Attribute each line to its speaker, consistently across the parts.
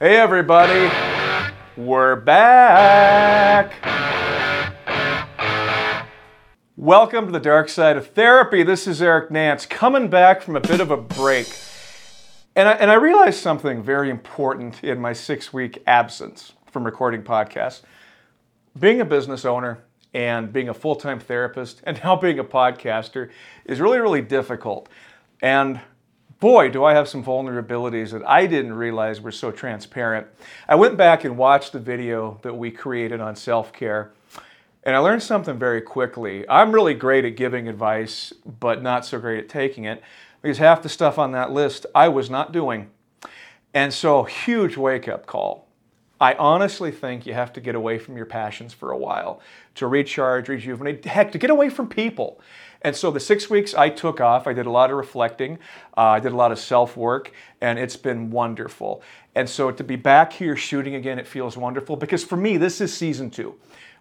Speaker 1: Hey, everybody, we're back. Welcome to the dark side of therapy. This is Eric Nance coming back from a bit of a break. And I, and I realized something very important in my six week absence from recording podcasts. Being a business owner and being a full time therapist and now being a podcaster is really, really difficult. And boy, do I have some vulnerabilities that I didn't realize were so transparent. I went back and watched the video that we created on self care, and I learned something very quickly. I'm really great at giving advice, but not so great at taking it because half the stuff on that list I was not doing. And so, huge wake up call. I honestly think you have to get away from your passions for a while to recharge, rejuvenate, heck, to get away from people. And so the six weeks I took off, I did a lot of reflecting, uh, I did a lot of self work, and it's been wonderful. And so to be back here shooting again, it feels wonderful because for me, this is season two.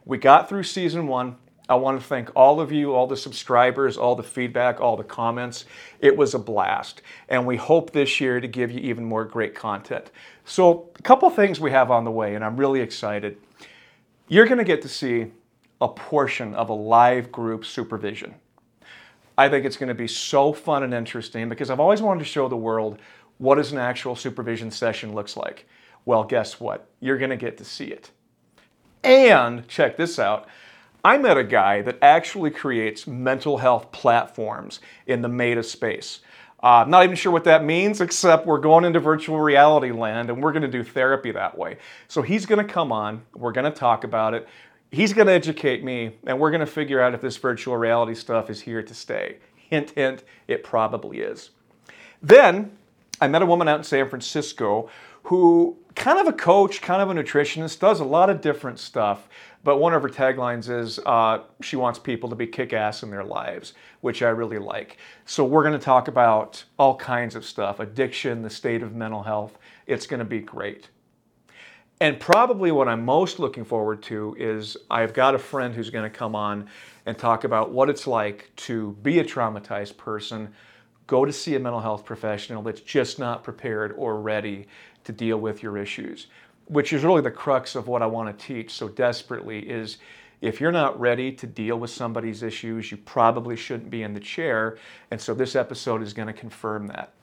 Speaker 1: We got through season one. I want to thank all of you, all the subscribers, all the feedback, all the comments. It was a blast. And we hope this year to give you even more great content. So, a couple things we have on the way, and I'm really excited. You're going to get to see a portion of a live group supervision. I think it's going to be so fun and interesting because I've always wanted to show the world what an actual supervision session looks like. Well, guess what? You're going to get to see it. And check this out. I met a guy that actually creates mental health platforms in the meta space. Uh, not even sure what that means, except we're going into virtual reality land and we're going to do therapy that way. So he's going to come on, we're going to talk about it he's going to educate me, and we're going to figure out if this virtual reality stuff is here to stay. Hint, hint, it probably is. Then I met a woman out in San Francisco who, kind of a coach, kind of a nutritionist, does a lot of different stuff. But one of her taglines is uh, she wants people to be kick ass in their lives, which I really like. So we're going to talk about all kinds of stuff addiction, the state of mental health. It's going to be great. And probably what I'm most looking forward to is I've got a friend who's going to come on and talk about what it's like to be a traumatized person, go to see a mental health professional that's just not prepared or ready to deal with your issues, which is really the crux of what I want to teach so desperately is if you're not ready to deal with somebody's issues, you probably shouldn't be in the chair. And so this episode is going to confirm that.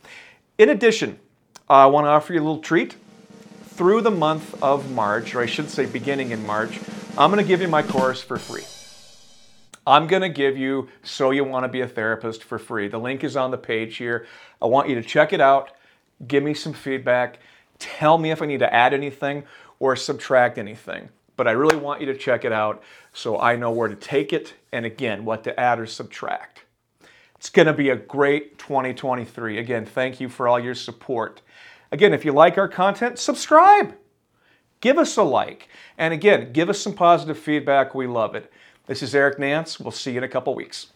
Speaker 1: In addition, I want to offer you a little treat through the month of March, or I should say beginning in March, I'm going to give you my course for free. I'm going to give you So You Want to Be a Therapist for free. The link is on the page here. I want you to check it out, give me some feedback, tell me if I need to add anything or subtract anything. But I really want you to check it out so I know where to take it and again, what to add or subtract. It's going to be a great 2023. Again, thank you for all your support. Again, if you like our content, subscribe. Give us a like. And again, give us some positive feedback. We love it. This is Eric Nance. We'll see you in a couple weeks.